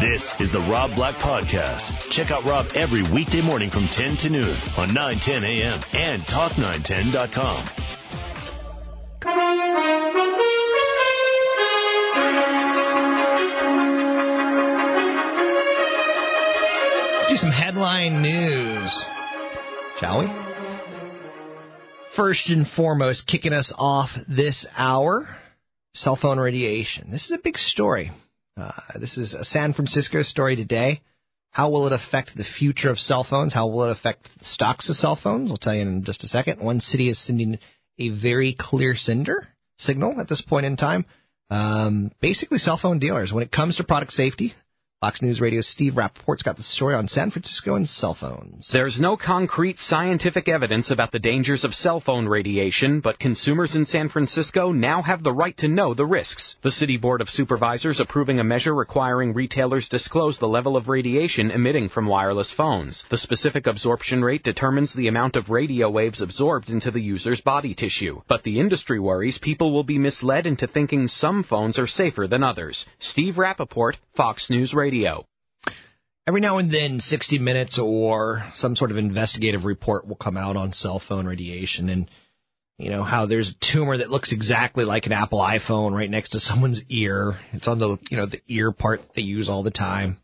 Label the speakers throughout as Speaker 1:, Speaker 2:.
Speaker 1: This is the Rob Black Podcast. Check out Rob every weekday morning from 10 to noon on 910 a.m. and talk910.com.
Speaker 2: Let's do some headline news, shall we? First and foremost, kicking us off this hour, cell phone radiation. This is a big story. Uh, this is a San Francisco story today. How will it affect the future of cell phones? How will it affect the stocks of cell phones? I'll tell you in just a second. One city is sending a very clear sender signal at this point in time. Um, basically, cell phone dealers, when it comes to product safety, Fox News Radio's Steve Rappaport's got the story on San Francisco and cell phones.
Speaker 3: There's no concrete scientific evidence about the dangers of cell phone radiation, but consumers in San Francisco now have the right to know the risks. The City Board of Supervisors approving a measure requiring retailers disclose the level of radiation emitting from wireless phones. The specific absorption rate determines the amount of radio waves absorbed into the user's body tissue. But the industry worries people will be misled into thinking some phones are safer than others. Steve Rappaport, Fox News Radio.
Speaker 2: Every now and then, 60 Minutes or some sort of investigative report will come out on cell phone radiation and, you know, how there's a tumor that looks exactly like an Apple iPhone right next to someone's ear. It's on the, you know, the ear part they use all the time.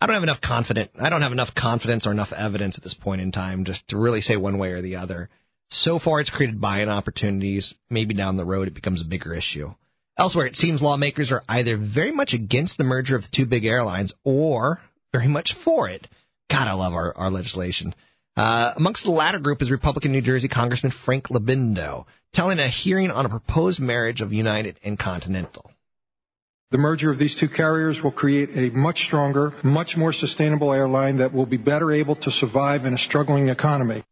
Speaker 2: I don't have enough confident. I don't have enough confidence or enough evidence at this point in time just to really say one way or the other. So far, it's created buying opportunities. Maybe down the road, it becomes a bigger issue. Elsewhere, it seems lawmakers are either very much against the merger of the two big airlines or very much for it. God, I love our, our legislation. Uh, amongst the latter group is Republican New Jersey Congressman Frank LoBiondo, telling a hearing on a proposed marriage of United and Continental.
Speaker 4: The merger of these two carriers will create a much stronger, much more sustainable airline that will be better able to survive in a struggling economy.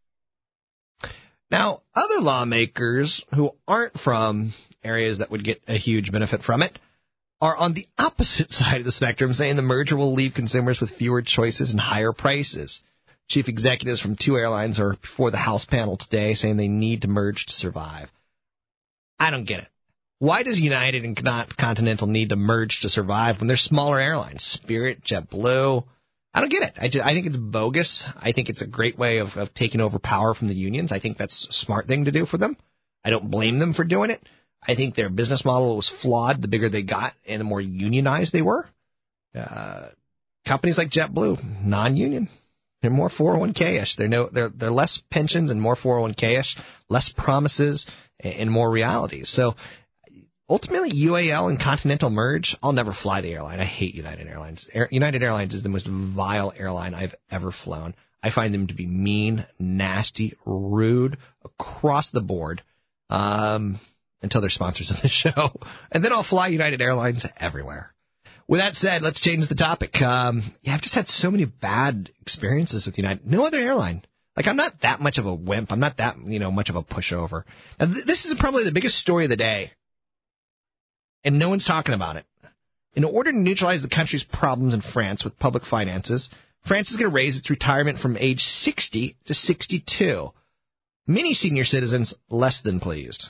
Speaker 2: Now, other lawmakers who aren't from areas that would get a huge benefit from it are on the opposite side of the spectrum, saying the merger will leave consumers with fewer choices and higher prices. Chief executives from two airlines are before the House panel today saying they need to merge to survive. I don't get it. Why does United and Continental need to merge to survive when they're smaller airlines? Spirit, JetBlue. I don't get it. I, just, I think it's bogus. I think it's a great way of, of taking over power from the unions. I think that's a smart thing to do for them. I don't blame them for doing it. I think their business model was flawed the bigger they got and the more unionized they were. Uh, companies like JetBlue, non-union. They're more 401k-ish. They're no, they're they're less pensions and more 401k-ish, less promises and more realities. So ultimately, UAL and Continental merge. I'll never fly the airline. I hate United Airlines. Air, United Airlines is the most vile airline I've ever flown. I find them to be mean, nasty, rude across the board. Um, until they're sponsors of the show, and then I'll fly United Airlines everywhere. With that said, let's change the topic. Um, yeah, I've just had so many bad experiences with United. No other airline. Like I'm not that much of a wimp. I'm not that you know much of a pushover. Now, th- this is probably the biggest story of the day, and no one's talking about it. In order to neutralize the country's problems in France with public finances, France is going to raise its retirement from age 60 to 62. Many senior citizens less than pleased.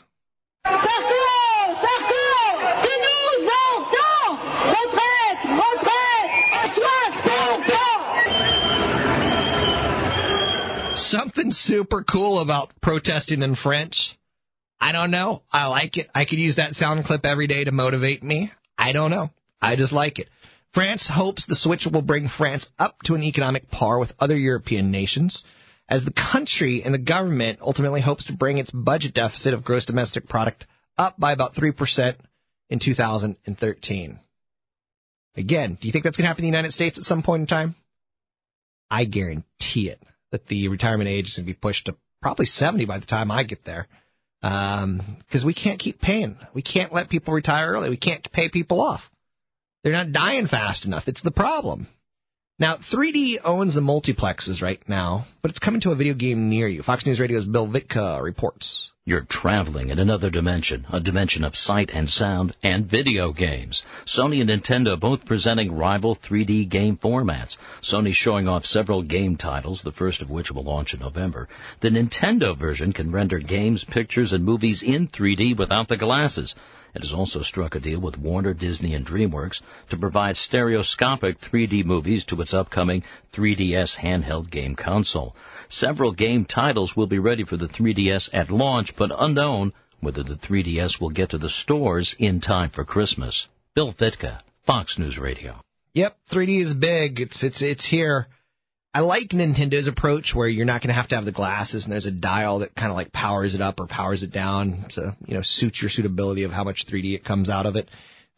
Speaker 2: Something super cool about protesting in French. I don't know. I like it. I could use that sound clip every day to motivate me. I don't know. I just like it. France hopes the switch will bring France up to an economic par with other European nations, as the country and the government ultimately hopes to bring its budget deficit of gross domestic product up by about 3% in 2013. Again, do you think that's going to happen in the United States at some point in time? I guarantee it that the retirement age is going to be pushed to probably 70 by the time I get there. Because um, we can't keep paying. We can't let people retire early. We can't pay people off. They're not dying fast enough. It's the problem. Now, 3D owns the multiplexes right now, but it's coming to a video game near you. Fox News Radio's Bill Vitka reports.
Speaker 5: You're traveling in another dimension, a dimension of sight and sound and video games. Sony and Nintendo both presenting rival 3D game formats. Sony showing off several game titles, the first of which will launch in November. The Nintendo version can render games, pictures, and movies in 3D without the glasses. It has also struck a deal with Warner, Disney, and DreamWorks to provide stereoscopic 3D movies to its upcoming 3DS handheld game console. Several game titles will be ready for the 3DS at launch, but unknown whether the 3DS will get to the stores in time for Christmas. Bill Vitka, Fox News Radio.
Speaker 2: Yep, 3D is big. It's it's it's here. I like Nintendo's approach where you're not going to have to have the glasses and there's a dial that kind of like powers it up or powers it down to, you know, suit your suitability of how much 3D it comes out of it.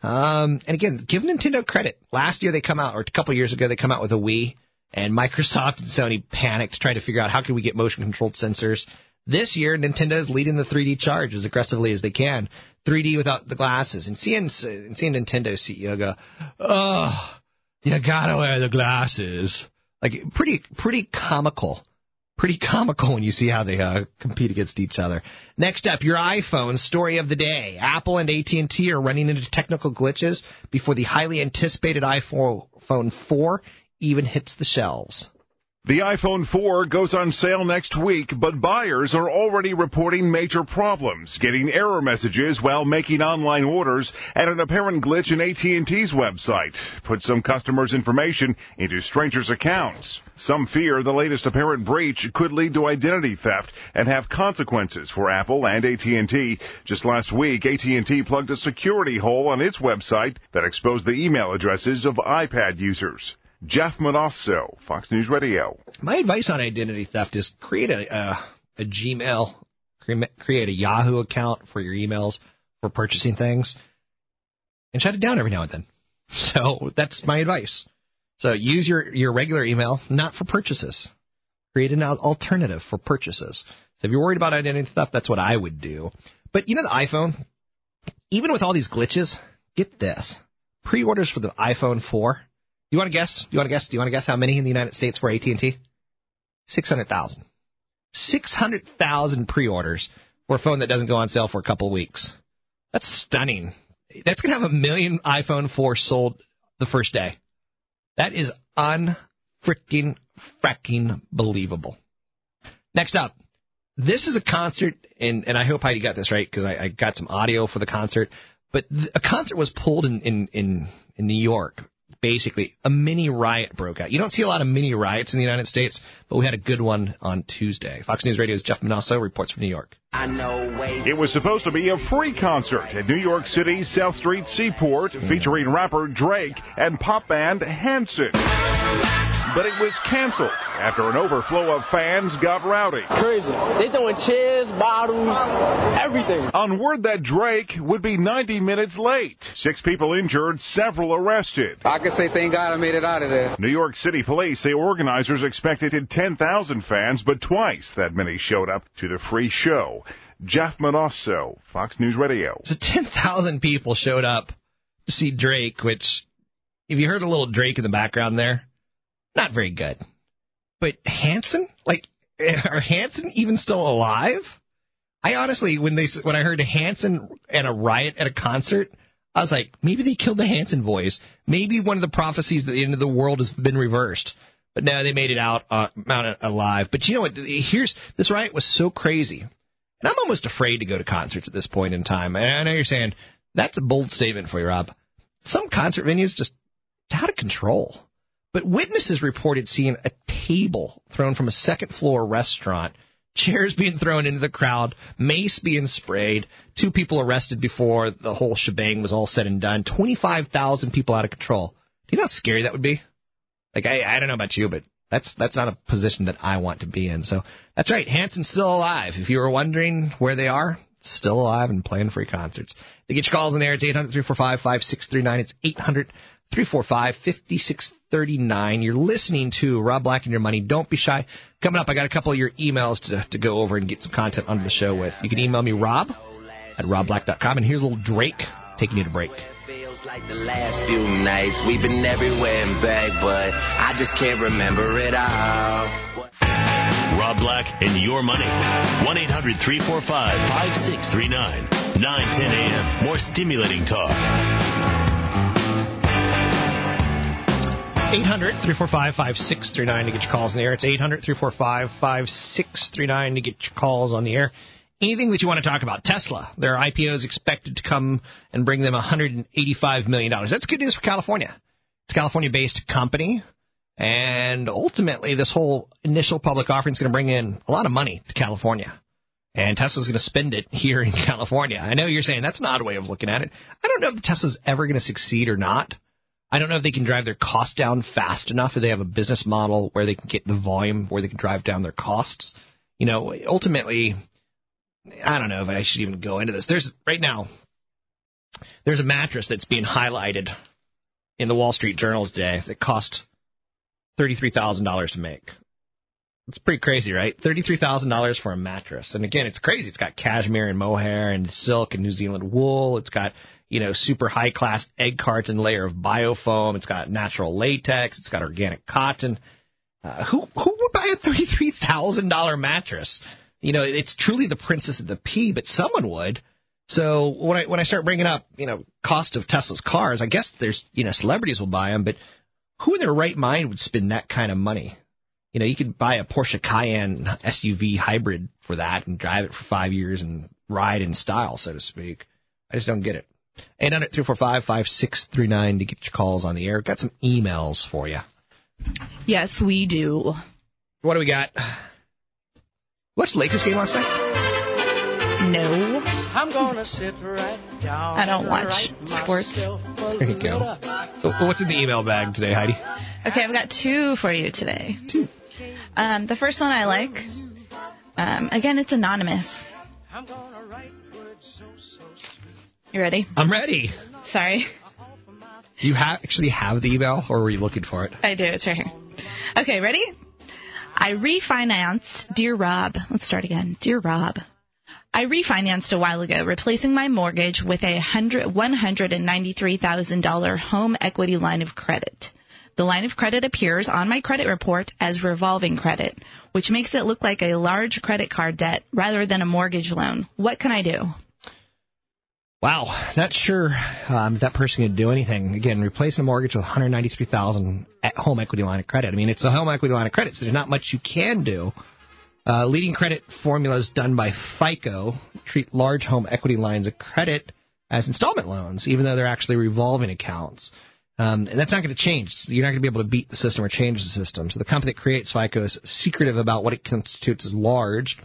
Speaker 2: Um, and again, give Nintendo credit. Last year they come out, or a couple years ago they come out with a Wii and Microsoft and Sony panicked trying to figure out how can we get motion controlled sensors. This year, Nintendo is leading the 3D charge as aggressively as they can. 3D without the glasses. And seeing, seeing Nintendo CEO go, oh, you gotta wear the glasses. Like pretty pretty comical. Pretty comical when you see how they uh, compete against each other. Next up, your iPhone story of the day. Apple and AT&T are running into technical glitches before the highly anticipated iPhone 4 even hits the shelves.
Speaker 6: The iPhone 4 goes on sale next week, but buyers are already reporting major problems, getting error messages while making online orders, and an apparent glitch in AT&T's website put some customers' information into strangers' accounts. Some fear the latest apparent breach could lead to identity theft and have consequences for Apple and AT&T. Just last week, AT&T plugged a security hole on its website that exposed the email addresses of iPad users. Jeff Monosso, Fox News Radio.
Speaker 2: My advice on identity theft is create a uh, a Gmail, create a Yahoo account for your emails for purchasing things, and shut it down every now and then. So that's my advice. So use your your regular email not for purchases. Create an alternative for purchases. So if you're worried about identity theft, that's what I would do. But you know the iPhone, even with all these glitches, get this: pre-orders for the iPhone 4 you want to guess? You want to guess? Do you want to guess how many in the United States were AT&T? 600,000. 600,000 pre-orders for a phone that doesn't go on sale for a couple of weeks. That's stunning. That's going to have a million iPhone 4 sold the first day. That is unfreaking fracking believable. Next up, this is a concert, and, and I hope Heidi got this right because I, I got some audio for the concert. But a concert was pulled in, in, in, in New York basically a mini riot broke out. You don't see a lot of mini riots in the United States, but we had a good one on Tuesday. Fox News Radio's Jeff Monosso reports from New York.
Speaker 6: It was supposed to be a free concert at New York City's South Street Seaport hmm. featuring rapper Drake and pop band Hanson but it was canceled after an overflow of fans got rowdy.
Speaker 7: Crazy. They throwing chairs, bottles, everything.
Speaker 6: On word that Drake would be 90 minutes late. Six people injured, several arrested.
Speaker 7: I can say thank God I made it out of there.
Speaker 6: New York City police say organizers expected 10,000 fans, but twice that many showed up to the free show. Jeff Monosso, Fox News Radio.
Speaker 2: So 10,000 people showed up to see Drake, which, if you heard a little Drake in the background there, not very good. But Hanson, like, are Hanson even still alive? I honestly, when they when I heard Hanson and a riot at a concert, I was like, maybe they killed the Hanson voice. Maybe one of the prophecies that the end of the world has been reversed. But no, they made it out, uh, alive. But you know what? Here's this riot was so crazy, and I'm almost afraid to go to concerts at this point in time. And I know you're saying that's a bold statement for you, Rob. Some concert venues just it's out of control. But witnesses reported seeing a table thrown from a second floor restaurant, chairs being thrown into the crowd, mace being sprayed, two people arrested before the whole shebang was all said and done, 25,000 people out of control. Do you know how scary that would be? Like, I, I don't know about you, but that's that's not a position that I want to be in. So that's right, Hanson's still alive. If you were wondering where they are, still alive and playing free concerts. To get your calls in there, it's 800 345 5639. It's 800 345 5639. You're listening to Rob Black and Your Money. Don't be shy. Coming up, I got a couple of your emails to, to go over and get some content onto the show with. You can email me, rob at robblack.com. And here's a little Drake taking you to break.
Speaker 8: Feels like the last few nights we've been everywhere and back, but I just can't remember it all.
Speaker 1: Rob Black and your money. 1 800 345 5639. 910 a.m. More stimulating talk.
Speaker 2: 800 345 5639 to get your calls in the air. It's 800 345 5639 to get your calls on the air. Anything that you want to talk about. Tesla, their IPO is expected to come and bring them $185 million. That's good news for California. It's a California based company. And ultimately, this whole initial public offering is going to bring in a lot of money to California. And Tesla's going to spend it here in California. I know you're saying that's an odd way of looking at it. I don't know if Tesla's ever going to succeed or not. I don't know if they can drive their costs down fast enough, if they have a business model where they can get the volume where they can drive down their costs. You know, ultimately, I don't know if I should even go into this. There's right now, there's a mattress that's being highlighted in the Wall Street Journal today that cost thirty-three thousand dollars to make. It's pretty crazy, right? Thirty-three thousand dollars for a mattress, and again, it's crazy. It's got cashmere and mohair and silk and New Zealand wool. It's got you know, super high class egg carton layer of biofoam. It's got natural latex. It's got organic cotton. Uh, who who would buy a thirty three thousand dollar mattress? You know, it's truly the princess of the pea, but someone would. So when I when I start bringing up, you know, cost of Tesla's cars, I guess there's you know celebrities will buy them, but who in their right mind would spend that kind of money? You know, you could buy a Porsche Cayenne SUV hybrid for that and drive it for five years and ride in style, so to speak. I just don't get it. 800 345 5639 to get your calls on the air. Got some emails for you.
Speaker 9: Yes, we do.
Speaker 2: What do we got? Watched the Lakers game last night?
Speaker 9: No.
Speaker 7: I'm gonna sit right down.
Speaker 9: I don't watch sports.
Speaker 2: There you go. So, what's in the email bag today, Heidi?
Speaker 9: Okay, I've got two for you today.
Speaker 2: Two.
Speaker 9: Um, the first one I like. Um, again, it's anonymous. You ready?
Speaker 2: I'm ready.
Speaker 9: Sorry.
Speaker 2: Do you ha- actually have the email, or were you looking for it?
Speaker 9: I do. It's right here. Okay, ready? I refinanced, dear Rob. Let's start again. Dear Rob. I refinanced a while ago, replacing my mortgage with a $193,000 home equity line of credit. The line of credit appears on my credit report as revolving credit, which makes it look like a large credit card debt rather than a mortgage loan. What can I do?
Speaker 2: Wow, not sure um, if that person could do anything. Again, replacing a mortgage with 193,000 at home equity line of credit. I mean, it's a home equity line of credit, so there's not much you can do. Uh, leading credit formulas done by FICO treat large home equity lines of credit as installment loans, even though they're actually revolving accounts. Um, and that's not going to change. You're not going to be able to beat the system or change the system. So the company that creates FICO is secretive about what it constitutes as large.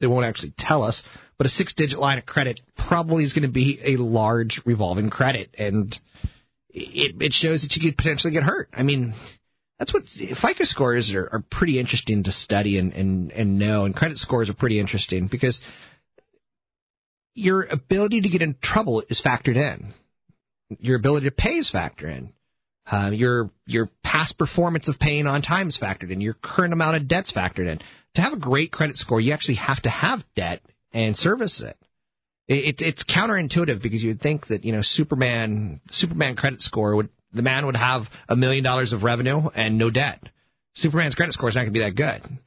Speaker 2: They won't actually tell us, but a six-digit line of credit probably is going to be a large revolving credit, and it, it shows that you could potentially get hurt. I mean, that's what FICO scores are, are pretty interesting to study and, and, and know, and credit scores are pretty interesting because your ability to get in trouble is factored in. Your ability to pay is factored in. Uh, your your past performance of paying on time is factored in. Your current amount of debt's factored in. To have a great credit score, you actually have to have debt and service it. it, it it's counterintuitive because you'd think that you know Superman Superman credit score would the man would have a million dollars of revenue and no debt. Superman's credit score is not going to be that good.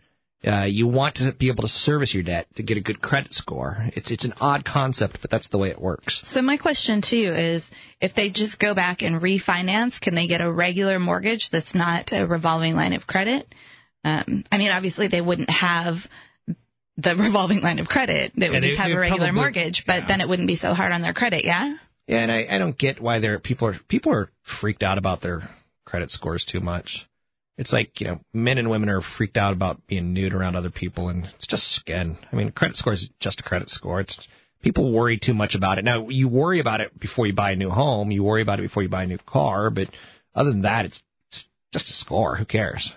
Speaker 2: Uh, you want to be able to service your debt to get a good credit score. It's it's an odd concept, but that's the way it works.
Speaker 9: So my question to you is, if they just go back and refinance, can they get a regular mortgage that's not a revolving line of credit? Um, I mean, obviously they wouldn't have the revolving line of credit. They would
Speaker 2: Yeah,
Speaker 9: just
Speaker 2: they-
Speaker 9: have a regular
Speaker 2: probably-
Speaker 9: mortgage, but then it wouldn't be so hard on their credit, yeah?
Speaker 2: Yeah, and I, I don't get why they're people are people are freaked out about their credit scores too much. It's like you know, men and women are freaked out about being nude around other people, and it's just skin. I mean, credit score is just a credit score. It's people worry too much about it. Now, you worry about it before you buy a new home. You worry about it before you buy a new car, but other than that, it's, it's just a score. Who cares?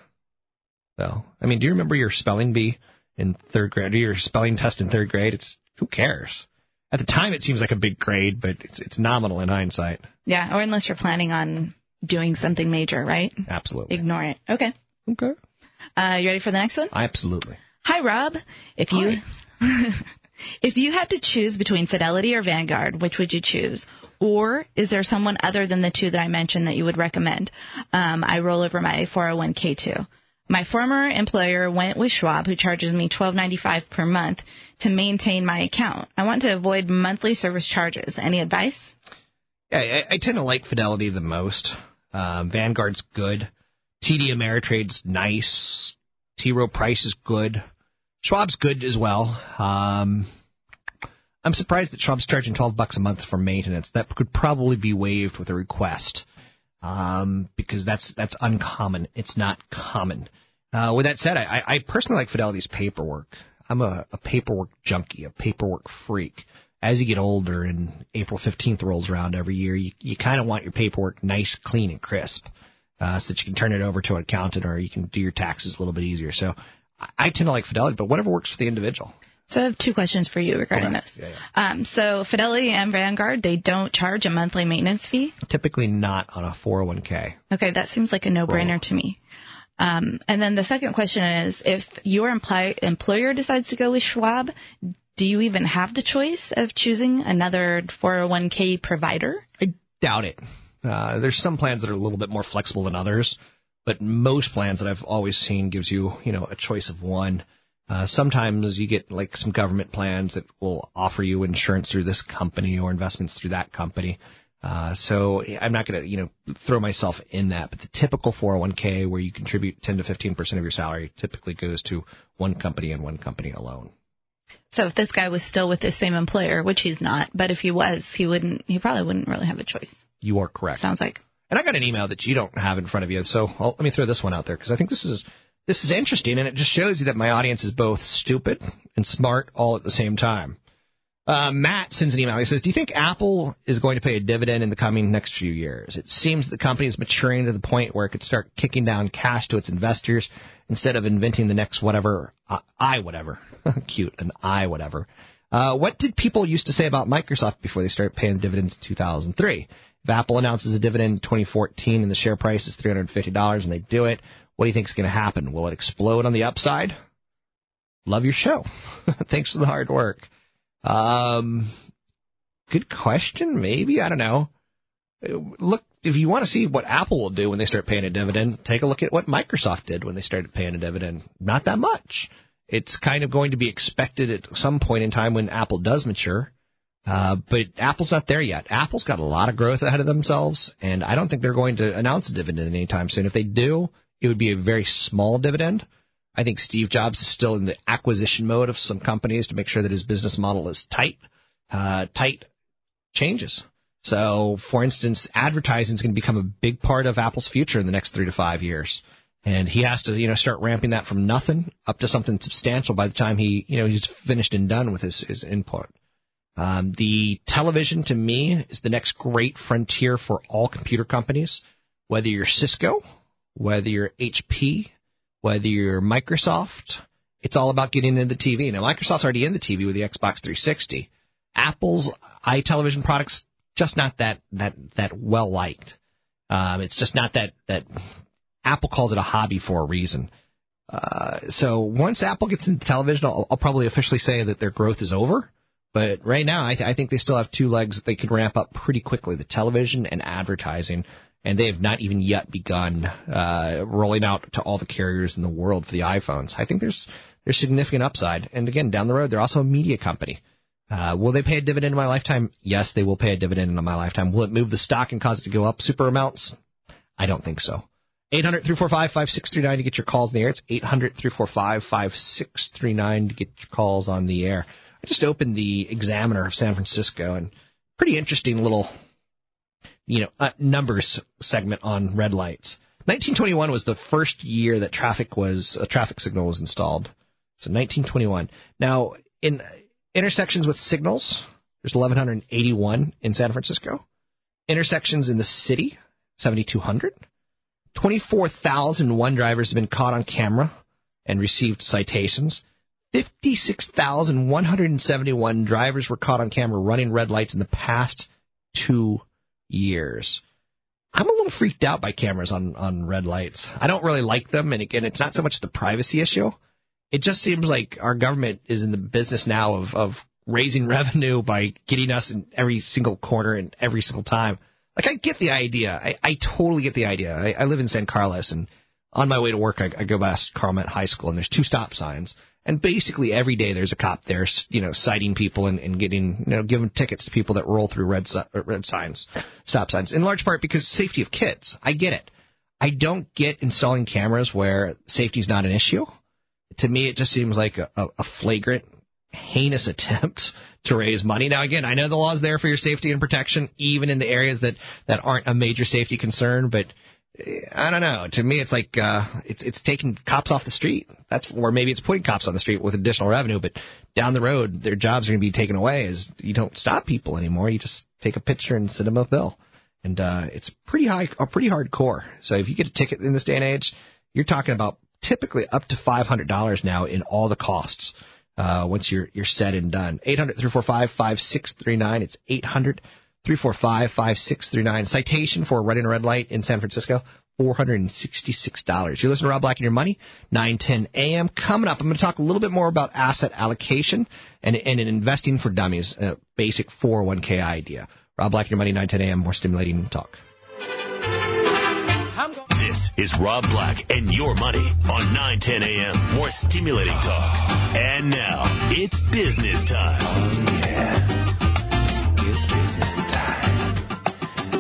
Speaker 2: So, I mean, do you remember your spelling bee in third grade? Or your spelling test in third grade? It's who cares? At the time, it seems like a big grade, but it's it's nominal in hindsight.
Speaker 9: Yeah, or unless you're planning on doing something major, right?
Speaker 2: Absolutely.
Speaker 9: Ignore it. Okay.
Speaker 2: Okay.
Speaker 9: Uh, you ready for the next one?
Speaker 2: Absolutely.
Speaker 9: Hi, Rob. If you if you had to choose between Fidelity or Vanguard, which would you choose? or is there someone other than the two that I mentioned that you would recommend? Um, I roll over my 401k too. My former employer went with Schwab, who charges me $12.95 per month to maintain my account. I want to avoid monthly service charges. Any advice?
Speaker 2: Yeah, I, I tend to like Fidelity the most. Um, Vanguard's good. TD Ameritrade's nice. T. Rowe Price is good. Schwab's good as well. Um, I'm surprised that Schwab's charging 12 bucks a month for maintenance. That could probably be waived with a request. Um, because that's that's uncommon. It's not common. Uh, with that said, I, I personally like Fidelity's paperwork. I'm a, a paperwork junkie, a paperwork freak. As you get older and April 15th rolls around every year, you, you kind of want your paperwork nice, clean, and crisp uh, so that you can turn it over to an accountant or you can do your taxes a little bit easier. So I, I tend to like Fidelity, but whatever works for the individual.
Speaker 9: So I have two questions for you regarding
Speaker 2: Correct.
Speaker 9: this.
Speaker 2: Yeah, yeah.
Speaker 9: Um, so Fidelity and Vanguard, they don't charge a monthly maintenance fee.
Speaker 2: Typically not on a 401k.
Speaker 9: Okay, that seems like a no-brainer to me. Um, and then the second question is, if your employ- employer decides to go with Schwab, do you even have the choice of choosing another 401k provider?
Speaker 2: I doubt it. Uh, there's some plans that are a little bit more flexible than others, but most plans that I've always seen gives you, you know, a choice of one. Uh, sometimes you get like some government plans that will offer you insurance through this company or investments through that company. Uh, so I'm not going to, you know, throw myself in that. But the typical 401k where you contribute 10 to 15 percent of your salary typically goes to one company and one company alone.
Speaker 9: So if this guy was still with his same employer, which he's not, but if he was, he wouldn't. He probably wouldn't really have a choice.
Speaker 2: You are correct.
Speaker 9: Sounds like.
Speaker 2: And I got an email that you don't have in front of you, so I'll, let me throw this one out there because I think this is this is interesting, and it just shows you that my audience is both stupid and smart all at the same time. Uh, Matt sends an email. He says, "Do you think Apple is going to pay a dividend in the coming next few years? It seems the company is maturing to the point where it could start kicking down cash to its investors instead of inventing the next whatever uh, i whatever, cute, an i whatever." Uh, what did people used to say about Microsoft before they started paying dividends in 2003? If Apple announces a dividend in 2014 and the share price is $350 and they do it, what do you think is going to happen? Will it explode on the upside? Love your show. Thanks for the hard work. Um, good question. Maybe I don't know. Look, if you want to see what Apple will do when they start paying a dividend, take a look at what Microsoft did when they started paying a dividend. Not that much. It's kind of going to be expected at some point in time when Apple does mature. Uh, but Apple's not there yet. Apple's got a lot of growth ahead of themselves, and I don't think they're going to announce a dividend anytime soon. If they do, it would be a very small dividend. I think Steve Jobs is still in the acquisition mode of some companies to make sure that his business model is tight. Uh, tight changes. So, for instance, advertising is going to become a big part of Apple's future in the next three to five years. And he has to, you know, start ramping that from nothing up to something substantial by the time he, you know, he's finished and done with his, his input. Um, the television, to me, is the next great frontier for all computer companies. Whether you're Cisco, whether you're HP, whether you're Microsoft, it's all about getting into TV. Now, Microsoft's already in the TV with the Xbox 360. Apple's iTelevision products just not that that that well liked. Um, it's just not that that Apple calls it a hobby for a reason. Uh, so once Apple gets into television, I'll, I'll, probably officially say that their growth is over. But right now, I, th- I think they still have two legs that they can ramp up pretty quickly: the television and advertising. And they have not even yet begun uh, rolling out to all the carriers in the world for the iPhones. I think there's there's significant upside. And again, down the road, they're also a media company. Uh, will they pay a dividend in my lifetime? Yes, they will pay a dividend in my lifetime. Will it move the stock and cause it to go up super amounts? I don't think so. 800 345 5639 to get your calls in the air. It's 800 345 5639 to get your calls on the air. I just opened the Examiner of San Francisco and pretty interesting little, you know, uh, numbers segment on red lights. 1921 was the first year that traffic was a traffic signal was installed. So 1921. Now in intersections with signals, there's 1181 in San Francisco. Intersections in the city, 7200. 24,001 drivers have been caught on camera and received citations. 56,171 drivers were caught on camera running red lights in the past two years. I'm a little freaked out by cameras on, on red lights. I don't really like them, and again, it's not so much the privacy issue. It just seems like our government is in the business now of, of raising revenue by getting us in every single corner and every single time. Like I get the idea. I, I totally get the idea. I, I live in San Carlos and on my way to work, I, I go past Carmel High School and there's two stop signs. And basically every day there's a cop there, you know, citing people and, and getting, you know, giving tickets to people that roll through red, uh, red signs, stop signs. In large part because safety of kids. I get it. I don't get installing cameras where safety is not an issue. To me, it just seems like a, a flagrant, heinous attempt to raise money. Now, again, I know the law's there for your safety and protection, even in the areas that, that aren't a major safety concern, but I don't know. To me, it's like uh, it's it's taking cops off the street. That's or maybe it's putting cops on the street with additional revenue. But down the road, their jobs are going to be taken away. As you don't stop people anymore. You just take a picture and send them a bill, and uh, it's pretty high, or pretty hardcore. So if you get a ticket in this day and age, you're talking about typically up to five hundred dollars now in all the costs. Uh, once you're you're said and done. Eight hundred three four five five six three nine. It's eight hundred. 345 5639. Citation for running a red light in San Francisco, $466. You listen to Rob Black and Your Money, 910 a.m. Coming up, I'm going to talk a little bit more about asset allocation and, and investing for dummies, a basic 401k idea. Rob Black and Your Money, 910 a.m. More stimulating talk.
Speaker 1: This is Rob Black and Your Money on 910 a.m. More stimulating talk. And now, it's business time.
Speaker 10: It's business time.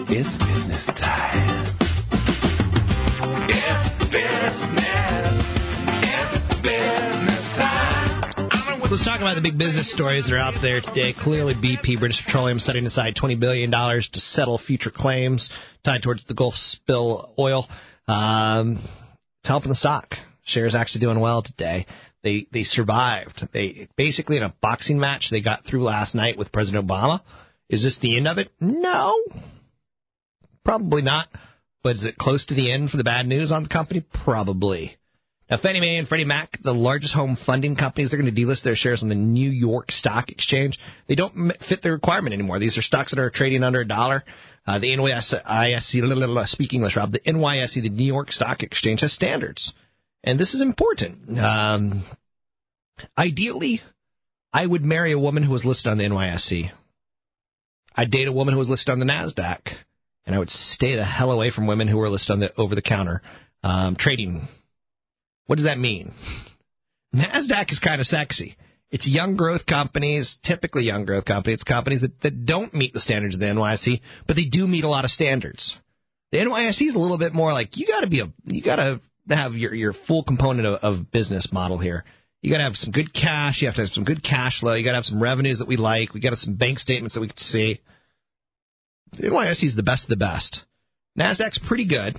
Speaker 10: It's business time. It's business. It's business time.
Speaker 2: So let's talk about the big business stories that are out there today. Clearly, BP, British Petroleum, setting aside $20 billion to settle future claims tied towards the Gulf spill oil. Um, it's helping the stock. Shares actually doing well today. They they survived. They basically in a boxing match they got through last night with President Obama. Is this the end of it? No. Probably not. But is it close to the end for the bad news on the company? Probably. Now, Fannie Mae and Freddie Mac, the largest home funding companies, they're going to delist their shares on the New York Stock Exchange. They don't fit the requirement anymore. These are stocks that are trading under a dollar. Uh, the NYSE, speak English, Rob, the NYSE, the New York Stock Exchange, has standards. And this is important. Um, ideally, I would marry a woman who was listed on the NYSE. I'd date a woman who was listed on the NASDAQ. And I would stay the hell away from women who were listed on the over the counter um, trading. What does that mean? NASDAQ is kind of sexy. It's young growth companies, typically young growth companies. It's companies that, that don't meet the standards of the NYSE, but they do meet a lot of standards. The NYSE is a little bit more like you got to be a you got to have your your full component of, of business model here. You got to have some good cash. You have to have some good cash flow. You got to have some revenues that we like. We got to have some bank statements that we can see. NYSE is the best of the best. Nasdaq's pretty good.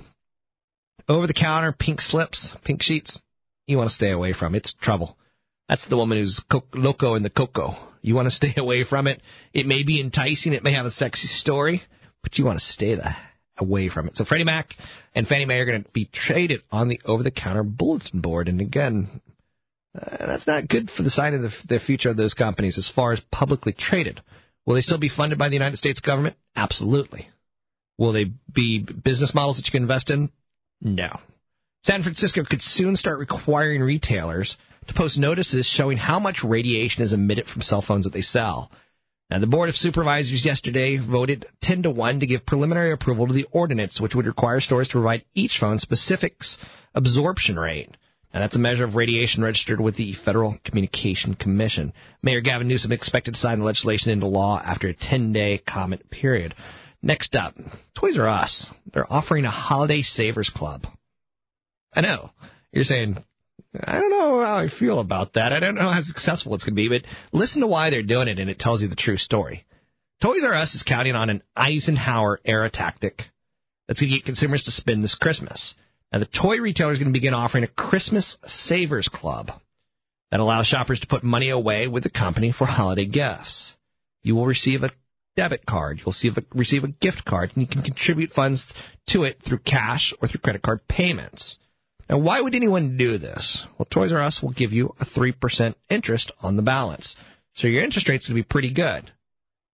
Speaker 2: Over the counter, pink slips, pink sheets. You want to stay away from. It's trouble. That's the woman who's co- loco in the cocoa. You want to stay away from it. It may be enticing. It may have a sexy story, but you want to stay the away from it. So Freddie Mac and Fannie Mae are going to be traded on the over-the-counter bulletin board. And again, uh, that's not good for the sign of the, the future of those companies as far as publicly traded. Will they still be funded by the United States government? Absolutely. Will they be business models that you can invest in? No. San Francisco could soon start requiring retailers to post notices showing how much radiation is emitted from cell phones that they sell. Now, the Board of Supervisors yesterday voted 10 to 1 to give preliminary approval to the ordinance, which would require stores to provide each phone specifics absorption rate. Now, that's a measure of radiation registered with the Federal Communication Commission. Mayor Gavin Newsom expected to sign the legislation into law after a 10 day comment period. Next up, Toys R Us. They're offering a Holiday Savers Club. I know. You're saying, I don't know how I feel about that. I don't know how successful it's going to be, but listen to why they're doing it, and it tells you the true story. Toys R Us is counting on an Eisenhower era tactic that's going to get consumers to spend this Christmas. Now, the toy retailer is going to begin offering a Christmas Savers Club that allows shoppers to put money away with the company for holiday gifts. You will receive a debit card. You'll receive a, receive a gift card, and you can contribute funds to it through cash or through credit card payments. Now, why would anyone do this? Well, Toys R Us will give you a 3% interest on the balance. So your interest rate's going to be pretty good,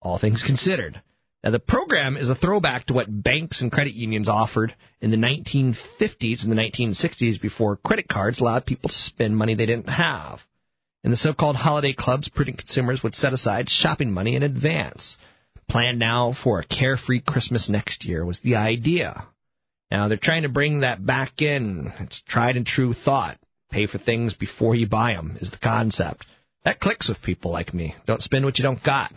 Speaker 2: all things considered. Now, the program is a throwback to what banks and credit unions offered in the 1950s and the 1960s before credit cards allowed people to spend money they didn't have. In the so-called holiday clubs prudent consumers would set aside shopping money in advance. Plan now for a carefree Christmas next year was the idea. Now they're trying to bring that back in. It's tried and true thought. Pay for things before you buy them is the concept. That clicks with people like me. Don't spend what you don't got.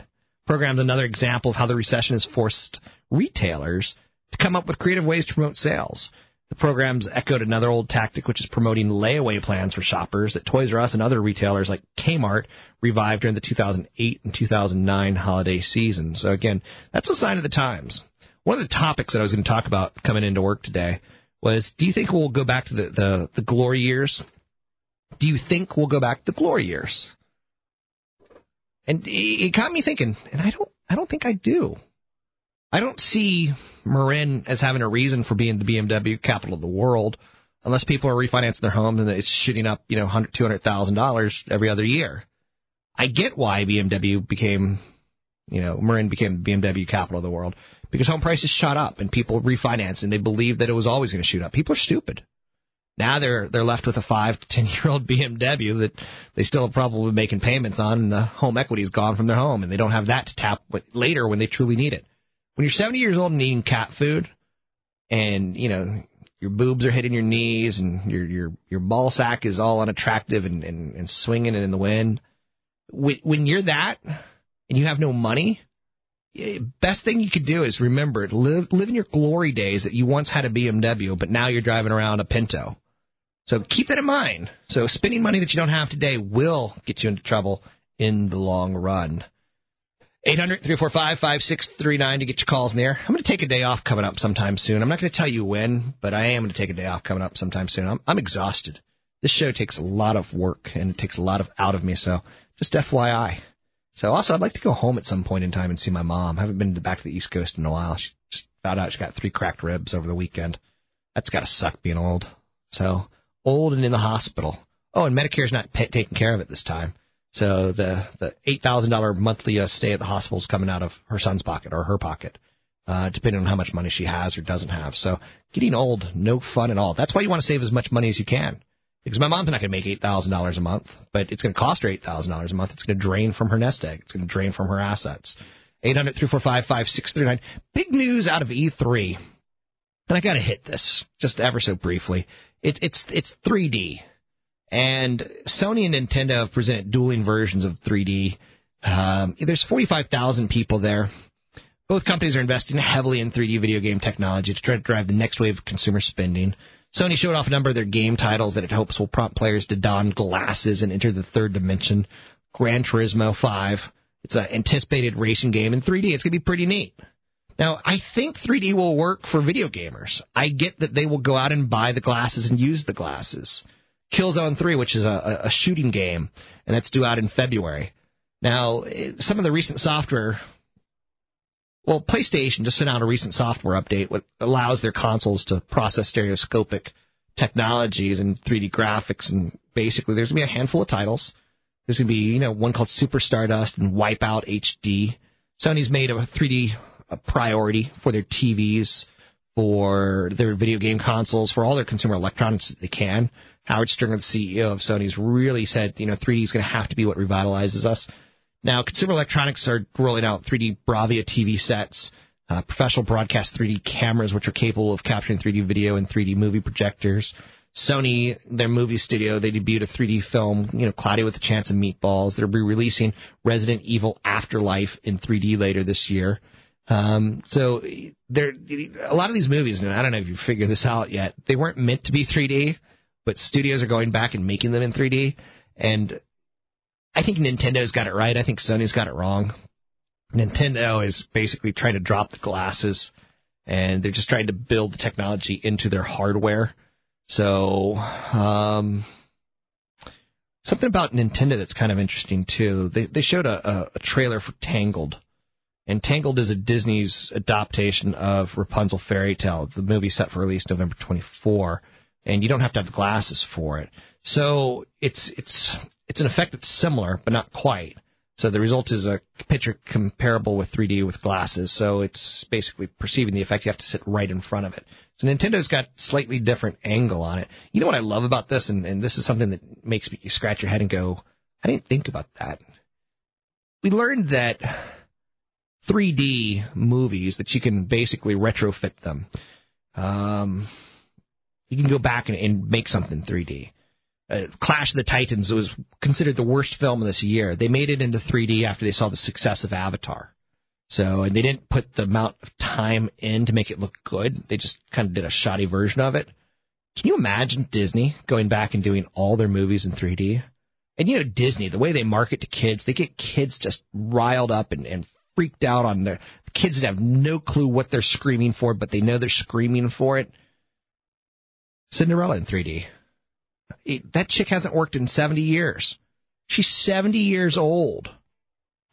Speaker 2: Program's another example of how the recession has forced retailers to come up with creative ways to promote sales. The program's echoed another old tactic, which is promoting layaway plans for shoppers that Toys R Us and other retailers like Kmart revived during the 2008 and 2009 holiday season. So again, that's a sign of the times. One of the topics that I was going to talk about coming into work today was, do you think we'll go back to the, the, the glory years? Do you think we'll go back to the glory years? And it got me thinking, and I don't, I don't think I do. I don't see Marin as having a reason for being the BMW capital of the world, unless people are refinancing their homes and it's shooting up, you know, hundred, two hundred thousand dollars every other year. I get why BMW became, you know, Marin became the BMW capital of the world because home prices shot up and people refinanced and they believed that it was always going to shoot up. People are stupid. Now they're they're left with a five to ten year old BMW that they still are probably making payments on, and the home equity is gone from their home, and they don't have that to tap later when they truly need it. When you're 70 years old and eating cat food, and you know your boobs are hitting your knees, and your your your ball sack is all unattractive and and, and swinging in the wind, when, when you're that and you have no money, best thing you could do is remember live live in your glory days that you once had a BMW, but now you're driving around a Pinto. So keep that in mind. So spending money that you don't have today will get you into trouble in the long run. 800 345 5639 to get your calls in there. I'm going to take a day off coming up sometime soon. I'm not going to tell you when, but I am going to take a day off coming up sometime soon. I'm, I'm exhausted. This show takes a lot of work and it takes a lot of out of me, so just FYI. So also, I'd like to go home at some point in time and see my mom. I haven't been back to the East Coast in a while. She just found out she got three cracked ribs over the weekend. That's got to suck being old. So old and in the hospital. Oh, and Medicare's not taking care of it this time. So the the eight thousand dollar monthly uh, stay at the hospital is coming out of her son's pocket or her pocket, uh, depending on how much money she has or doesn't have. So getting old, no fun at all. That's why you want to save as much money as you can. Because my mom's not going to make eight thousand dollars a month, but it's going to cost her eight thousand dollars a month. It's going to drain from her nest egg. It's going to drain from her assets. Eight hundred three four five five six three nine. Big news out of E3, and I got to hit this just ever so briefly. It, it's it's 3D. And Sony and Nintendo have presented dueling versions of 3D. Um, there's 45,000 people there. Both companies are investing heavily in 3D video game technology to try to drive the next wave of consumer spending. Sony showed off a number of their game titles that it hopes will prompt players to don glasses and enter the third dimension. Gran Turismo 5. It's an anticipated racing game in 3D. It's going to be pretty neat. Now, I think 3D will work for video gamers. I get that they will go out and buy the glasses and use the glasses. Killzone 3, which is a, a shooting game, and that's due out in February. Now, eh, some of the recent software, well, PlayStation just sent out a recent software update what allows their consoles to process stereoscopic technologies and 3D graphics, and basically there's going to be a handful of titles. There's going to be, you know, one called Super Stardust and Wipeout HD. Sony's made a 3D a priority for their TVs, for their video game consoles, for all their consumer electronics that they can. Howard Stringer, the CEO of Sony's, really said, you know, 3D is going to have to be what revitalizes us. Now, consumer electronics are rolling out 3D Bravia TV sets, uh, professional broadcast 3D cameras, which are capable of capturing 3D video and 3D movie projectors. Sony, their movie studio, they debuted a 3D film, you know, Cloudy with a Chance of Meatballs. They'll be releasing Resident Evil Afterlife in 3D later this year. Um, so there, a lot of these movies, and I don't know if you figured this out yet, they weren't meant to be 3D but studios are going back and making them in 3D. And I think Nintendo's got it right. I think Sony's got it wrong. Nintendo is basically trying to drop the glasses, and they're just trying to build the technology into their hardware. So, um, something about Nintendo that's kind of interesting too. They they showed a, a, a trailer for Tangled, and Tangled is a Disney's adaptation of Rapunzel fairy tale. The movie set for release November 24 and you don't have to have glasses for it. So it's it's it's an effect that's similar, but not quite. So the result is a picture comparable with 3D with glasses. So it's basically perceiving the effect. You have to sit right in front of it. So Nintendo's got slightly different angle on it. You know what I love about this, and, and this is something that makes me scratch your head and go, I didn't think about that. We learned that 3D movies that you can basically retrofit them. Um, you can go back and, and make something 3D. Uh, Clash of the Titans was considered the worst film of this year. They made it into 3D after they saw the success of Avatar. So, and they didn't put the amount of time in to make it look good. They just kind of did a shoddy version of it. Can you imagine Disney going back and doing all their movies in 3D? And you know, Disney, the way they market to kids, they get kids just riled up and, and freaked out on their the kids that have no clue what they're screaming for, but they know they're screaming for it. Cinderella in 3D. It, that chick hasn't worked in 70 years. She's 70 years old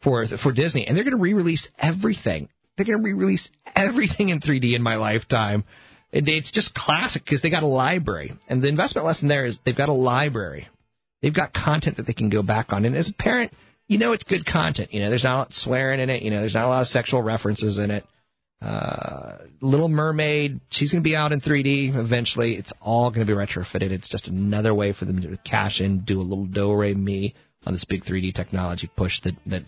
Speaker 2: for for Disney, and they're going to re-release everything. They're going to re-release everything in 3D in my lifetime. And it's just classic because they got a library, and the investment lesson there is they've got a library. They've got content that they can go back on, and as a parent, you know it's good content. You know, there's not a lot of swearing in it. You know, there's not a lot of sexual references in it. Uh, Little Mermaid, she's going to be out in 3D eventually. It's all going to be retrofitted. It's just another way for them to cash in, do a little do re mi on this big 3D technology push that that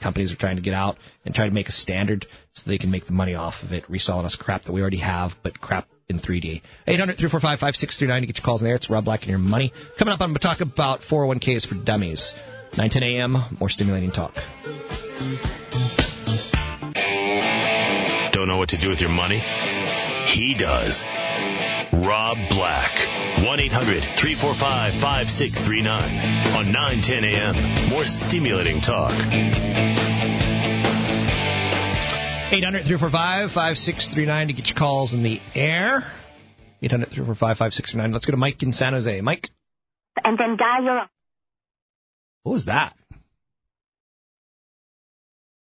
Speaker 2: companies are trying to get out and try to make a standard so they can make the money off of it, reselling us crap that we already have, but crap in 3D. 800 345 5639 to get your calls in there. It's Rob Black and your money. Coming up, I'm going to talk about 401ks for dummies. 910 a.m., more stimulating talk.
Speaker 1: Don't know what to do with your money? He does. Rob Black. 1 800 345 5639 on 910 a.m. More stimulating talk.
Speaker 2: 800 345 5639 to get your calls in the air. 800 345 5639. Let's go to Mike in San Jose. Mike,
Speaker 11: and then dial your
Speaker 2: what was that?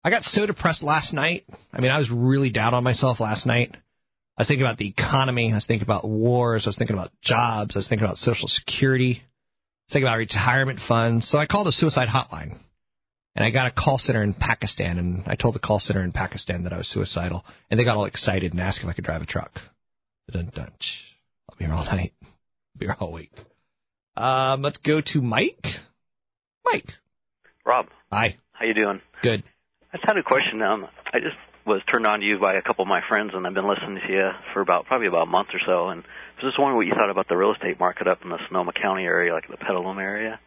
Speaker 2: I got so depressed last night. I mean, I was really down on myself last night. I was thinking about the economy. I was thinking about wars. I was thinking about jobs. I was thinking about Social Security. I was thinking about retirement funds. So I called a suicide hotline. And I got a call center in Pakistan, and I told the call center in Pakistan that I was suicidal, and they got all excited and asked if I could drive a truck. Dun dun. I'll be here all night. I'll be here all week. Um, let's go to Mike. Mike.
Speaker 12: Rob,
Speaker 2: Hi.
Speaker 12: how you doing?
Speaker 2: Good.
Speaker 12: I just had a question. Um, I just was turned on to you by a couple of my friends, and I've been listening to you for about probably about a month or so. And I was just wondering what you thought about the real estate market up in the Sonoma County area, like the Petaluma area.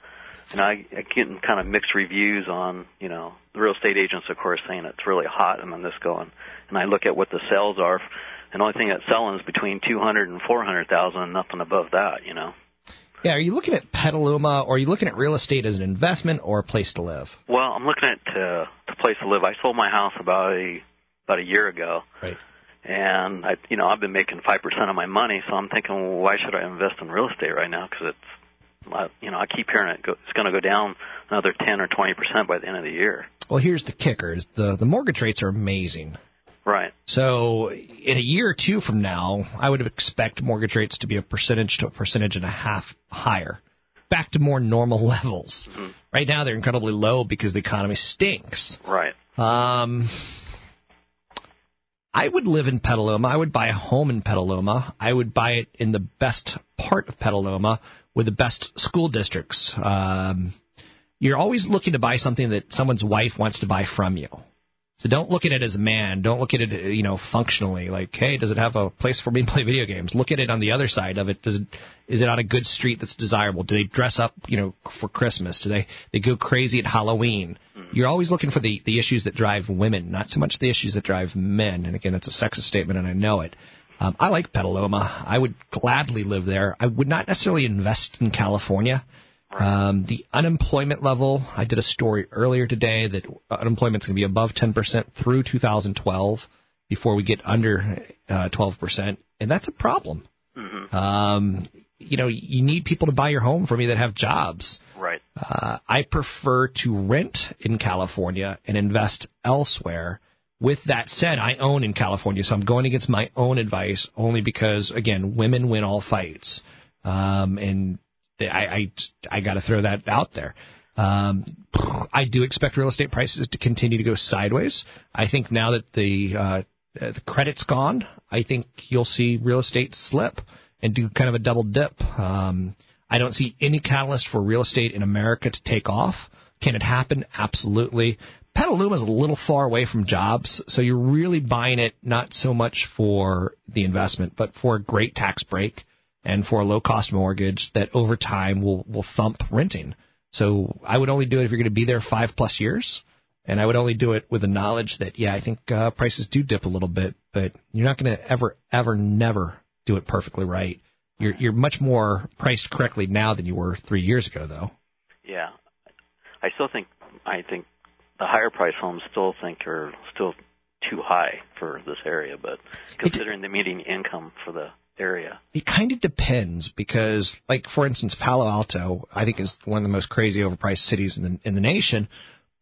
Speaker 12: And I, I get kind of mixed reviews on, you know, the real estate agents, of course, saying it's really hot, and then this going. And I look at what the sales are, and the only thing that's selling is between two hundred and four hundred thousand, and nothing above that, you know.
Speaker 2: Yeah, are you looking at Petaluma, or are you looking at real estate as an investment or a place to live?
Speaker 12: Well, I'm looking at uh, the place to live. I sold my house about a about a year ago.
Speaker 2: Right.
Speaker 12: And I, you know, I've been making five percent of my money, so I'm thinking, well, why should I invest in real estate right now? Because it's, you know, I keep hearing it go, it's going to go down another ten or twenty percent by the end of the year.
Speaker 2: Well, here's the kicker: is the the mortgage rates are amazing.
Speaker 12: Right.
Speaker 2: So in a year or two from now, I would expect mortgage rates to be a percentage to a percentage and a half higher, back to more normal levels. Right now, they're incredibly low because the economy stinks.
Speaker 12: Right.
Speaker 2: Um, I would live in Petaluma. I would buy a home in Petaluma. I would buy it in the best part of Petaluma with the best school districts. Um, you're always looking to buy something that someone's wife wants to buy from you. So don't look at it as a man. Don't look at it, you know, functionally. Like, hey, does it have a place for me to play video games? Look at it on the other side of it. Does it is it on a good street that's desirable? Do they dress up, you know, for Christmas? Do they they go crazy at Halloween? You're always looking for the the issues that drive women, not so much the issues that drive men. And again, it's a sexist statement, and I know it. Um, I like Petaluma. I would gladly live there. I would not necessarily invest in California. Um, the unemployment level, I did a story earlier today that unemployment's going to be above 10% through 2012 before we get under uh, 12%, and that's a problem. Um, you know, you need people to buy your home from you that have jobs.
Speaker 12: Right.
Speaker 2: Uh, I prefer to rent in California and invest elsewhere. With that said, I own in California, so I'm going against my own advice only because, again, women win all fights. Um, and I, I, I got to throw that out there. Um, I do expect real estate prices to continue to go sideways. I think now that the uh, uh, the credit's gone, I think you'll see real estate slip and do kind of a double dip. Um, I don't see any catalyst for real estate in America to take off. Can it happen? Absolutely. Petaluma is a little far away from jobs, so you're really buying it not so much for the investment, but for a great tax break and for a low cost mortgage that over time will will thump renting. So I would only do it if you're going to be there five plus years, and I would only do it with the knowledge that yeah, I think uh, prices do dip a little bit, but you're not going to ever ever never do it perfectly right. You're you're much more priced correctly now than you were three years ago, though.
Speaker 12: Yeah, I still think I think the higher price homes still think are still too high for this area, but considering the median income for the area.
Speaker 2: It kind of depends because, like for instance, Palo Alto, I think is one of the most crazy overpriced cities in the in the nation.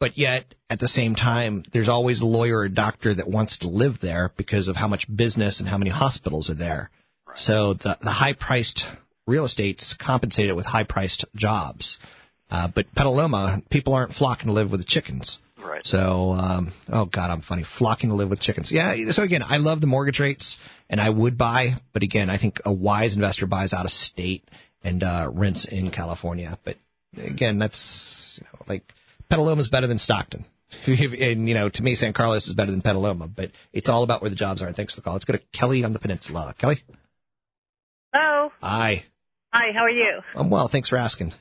Speaker 2: But yet, at the same time, there's always a lawyer or doctor that wants to live there because of how much business and how many hospitals are there. So the the high priced real estate's compensated with high priced jobs. Uh, but Petaluma, people aren't flocking to live with the chickens.
Speaker 12: Right.
Speaker 2: So, um, oh God, I'm funny. Flocking to live with chickens. Yeah. So again, I love the mortgage rates, and I would buy, but again, I think a wise investor buys out of state and uh, rents in California. But again, that's you know, like Petaluma's better than Stockton. and you know, to me, San Carlos is better than Petaluma. But it's all about where the jobs are. And thanks for the call. Let's go to Kelly on the peninsula. Kelly.
Speaker 13: Hello.
Speaker 2: Hi.
Speaker 13: Hi, how are you?
Speaker 2: I'm well. Thanks for asking.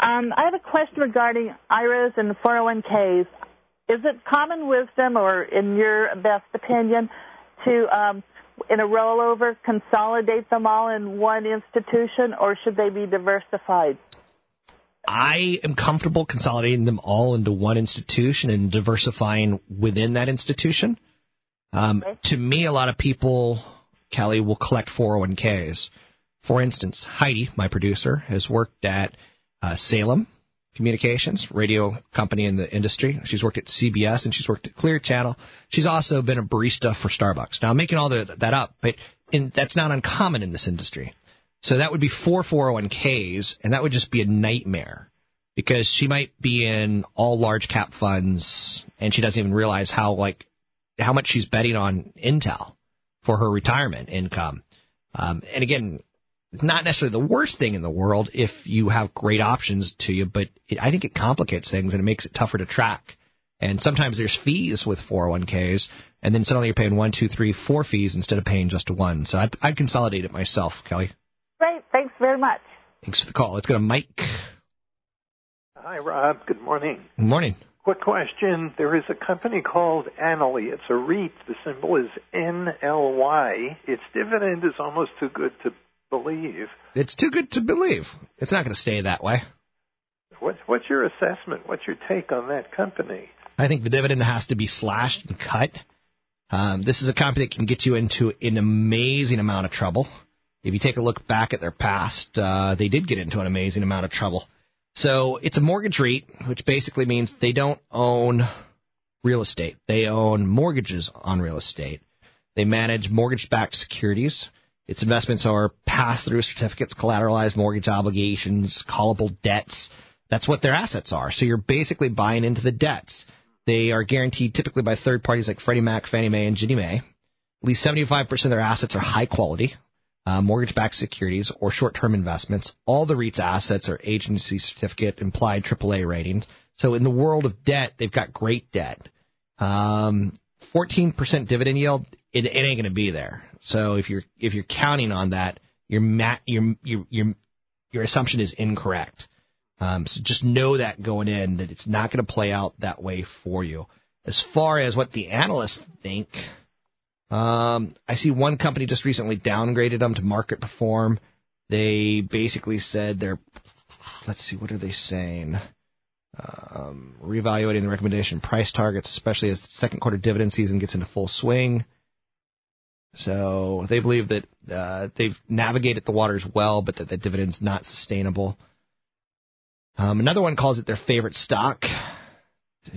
Speaker 13: Um, I have a question regarding IRAs and 401ks. Is it common wisdom, or in your best opinion, to, um, in a rollover, consolidate them all in one institution, or should they be diversified?
Speaker 2: I am comfortable consolidating them all into one institution and diversifying within that institution. Um, To me, a lot of people, Kelly, will collect 401ks. For instance, Heidi, my producer, has worked at uh, Salem Communications, radio company in the industry. She's worked at CBS and she's worked at Clear Channel. She's also been a barista for Starbucks. Now, I'm making all the, that up, but in, that's not uncommon in this industry. So that would be four 401ks, and that would just be a nightmare because she might be in all large cap funds and she doesn't even realize how like how much she's betting on Intel for her retirement income. Um, and again, not necessarily the worst thing in the world if you have great options to you, but it, I think it complicates things and it makes it tougher to track. And sometimes there's fees with 401ks, and then suddenly you're paying one, two, three, four fees instead of paying just one. So I'd, I'd consolidate it myself, Kelly.
Speaker 13: Great, thanks very much.
Speaker 2: Thanks for the call. Let's go to Mike.
Speaker 14: Hi, Rob. Good morning.
Speaker 2: Good morning.
Speaker 14: Quick question. There is a company called Annaly. It's a REIT. The symbol is NLY. Its dividend is almost too good to believe.
Speaker 2: It's too good to believe. It's not going to stay that way.
Speaker 14: What, what's your assessment? What's your take on that company?
Speaker 2: I think the dividend has to be slashed and cut. Um, this is a company that can get you into an amazing amount of trouble. If you take a look back at their past, uh, they did get into an amazing amount of trouble. So it's a mortgage REIT, which basically means they don't own real estate. They own mortgages on real estate. They manage mortgage-backed securities. Its investments are pass-through certificates, collateralized mortgage obligations, callable debts. That's what their assets are. So you're basically buying into the debts. They are guaranteed typically by third parties like Freddie Mac, Fannie Mae, and Ginnie Mae. At least 75% of their assets are high quality, uh, mortgage-backed securities or short-term investments. All the REIT's assets are agency certificate implied AAA ratings. So in the world of debt, they've got great debt. Um, 14% dividend yield, it, it ain't going to be there. So if you're if you're counting on that, your ma- your your your your assumption is incorrect. Um, so just know that going in that it's not going to play out that way for you. As far as what the analysts think, um, I see one company just recently downgraded them to market perform. They basically said they're, let's see, what are they saying? Um, reevaluating the recommendation price targets, especially as the second quarter dividend season gets into full swing. So they believe that uh, they've navigated the waters well, but that the dividend's not sustainable. Um, another one calls it their favorite stock,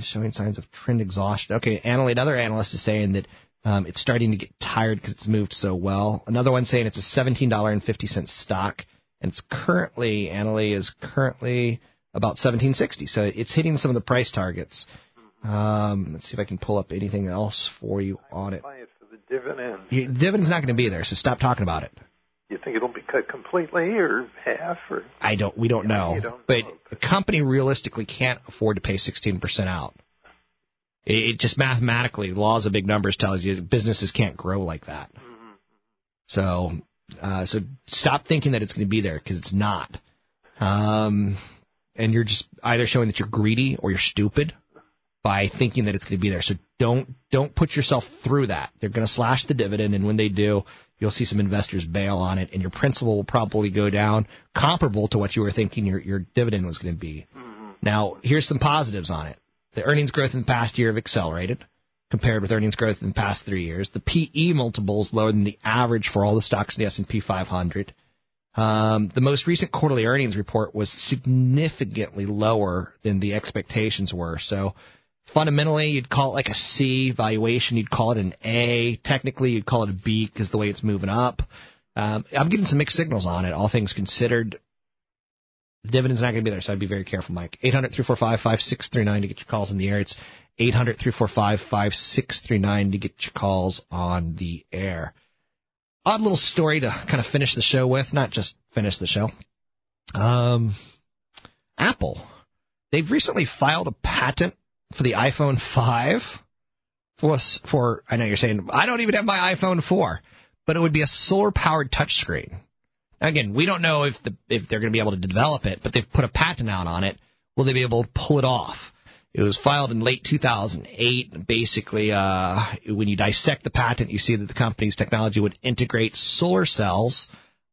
Speaker 2: showing signs of trend exhaustion. Okay, analyst, another analyst is saying that um, it's starting to get tired because it's moved so well. Another one saying it's a $17.50 stock, and it's currently, Annaly is currently about 1760. So it's hitting some of the price targets. Um, let's see if I can pull up anything else for you on it.
Speaker 14: Buy it for the dividend.
Speaker 2: Your dividend's not going to be there, so stop talking about it.
Speaker 14: You think it'll be cut completely or half or
Speaker 2: I don't. We don't know.
Speaker 14: you don't
Speaker 2: but a company realistically can't afford to pay 16% out. It, it just mathematically, laws of big numbers tells you businesses can't grow like that. So, uh, so stop thinking that it's going to be there because it's not. Um, and you're just either showing that you're greedy or you're stupid by thinking that it's going to be there. So don't don't put yourself through that. They're going to slash the dividend, and when they do, you'll see some investors bail on it, and your principal will probably go down comparable to what you were thinking your your dividend was going to be. Now, here's some positives on it. The earnings growth in the past year have accelerated compared with earnings growth in the past three years. The PE multiple is lower than the average for all the stocks in the S&P 500. Um, the most recent quarterly earnings report was significantly lower than the expectations were. So fundamentally, you'd call it like a C valuation. You'd call it an A. Technically, you'd call it a B because the way it's moving up. Um, I'm getting some mixed signals on it, all things considered. The dividend's not going to be there, so I'd be very careful, Mike. 800 345 5639 to get your calls in the air. It's 800 345 5639 to get your calls on the air. Odd little story to kind of finish the show with, not just finish the show. Um, Apple. They've recently filed a patent for the iPhone 5 for, for I know you're saying, I don't even have my iPhone 4, but it would be a solar powered touchscreen. Again, we don't know if the if they're going to be able to develop it, but they've put a patent out on it. Will they be able to pull it off? It was filed in late 2008. Basically, uh, when you dissect the patent, you see that the company's technology would integrate solar cells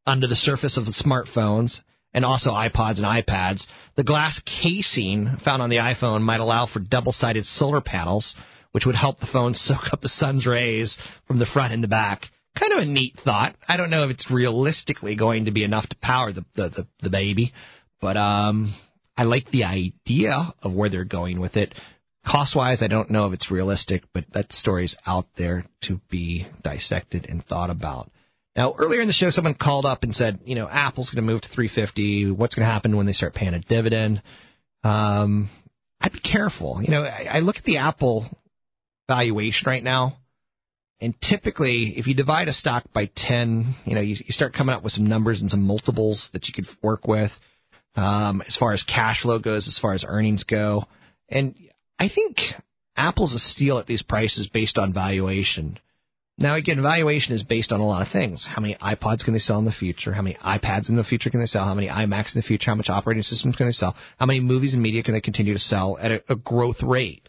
Speaker 2: under the surface of the smartphones and also iPods and iPads. The glass casing found on the iPhone might allow for double-sided solar panels, which would help the phone soak up the sun's rays from the front and the back. Kind of a neat thought. I don't know if it's realistically going to be enough to power the the, the, the baby, but um, I like the idea of where they're going with it. Cost wise, I don't know if it's realistic, but that story's out there to be dissected and thought about. Now, earlier in the show, someone called up and said, you know, Apple's going to move to 350. What's going to happen when they start paying a dividend? Um, I'd be careful. You know, I, I look at the Apple valuation right now, and typically, if you divide a stock by 10, you know, you, you start coming up with some numbers and some multiples that you could work with um, as far as cash flow goes, as far as earnings go. And I think Apple's a steal at these prices based on valuation. Now, again, valuation is based on a lot of things. How many iPods can they sell in the future? How many iPads in the future can they sell? How many iMacs in the future? How much operating systems can they sell? How many movies and media can they continue to sell at a, a growth rate?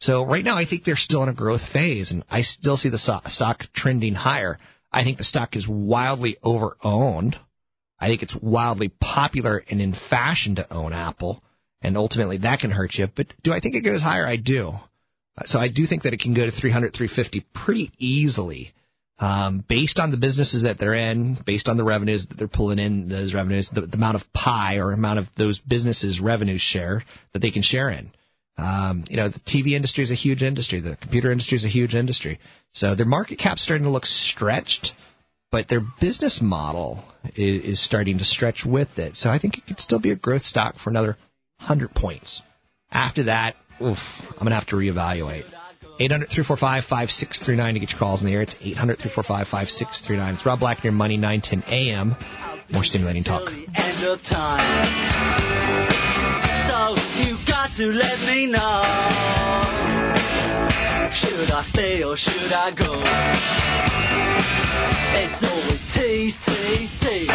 Speaker 2: So right now, I think they're still in a growth phase, and I still see the stock trending higher. I think the stock is wildly overowned. I think it's wildly popular and in fashion to own Apple, and ultimately that can hurt you. But do I think it goes higher? I do. So I do think that it can go to 300, 350 pretty easily, um, based on the businesses that they're in, based on the revenues that they're pulling in, those revenues, the, the amount of pie or amount of those businesses' revenue share that they can share in. Um, you know, the TV industry is a huge industry. The computer industry is a huge industry. So their market cap's starting to look stretched, but their business model is, is starting to stretch with it. So I think it could still be a growth stock for another 100 points. After that, oof, I'm going to have to reevaluate. 800 345 5639 to get your calls in the air. It's 800 345 5639. It's Rob Black near Money, 910 a.m. More stimulating talk.
Speaker 10: end of time. So you got to let me know. Should I stay or should I go? It's always tease, tease, tease.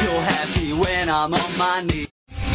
Speaker 10: You're happy when I'm on my knees.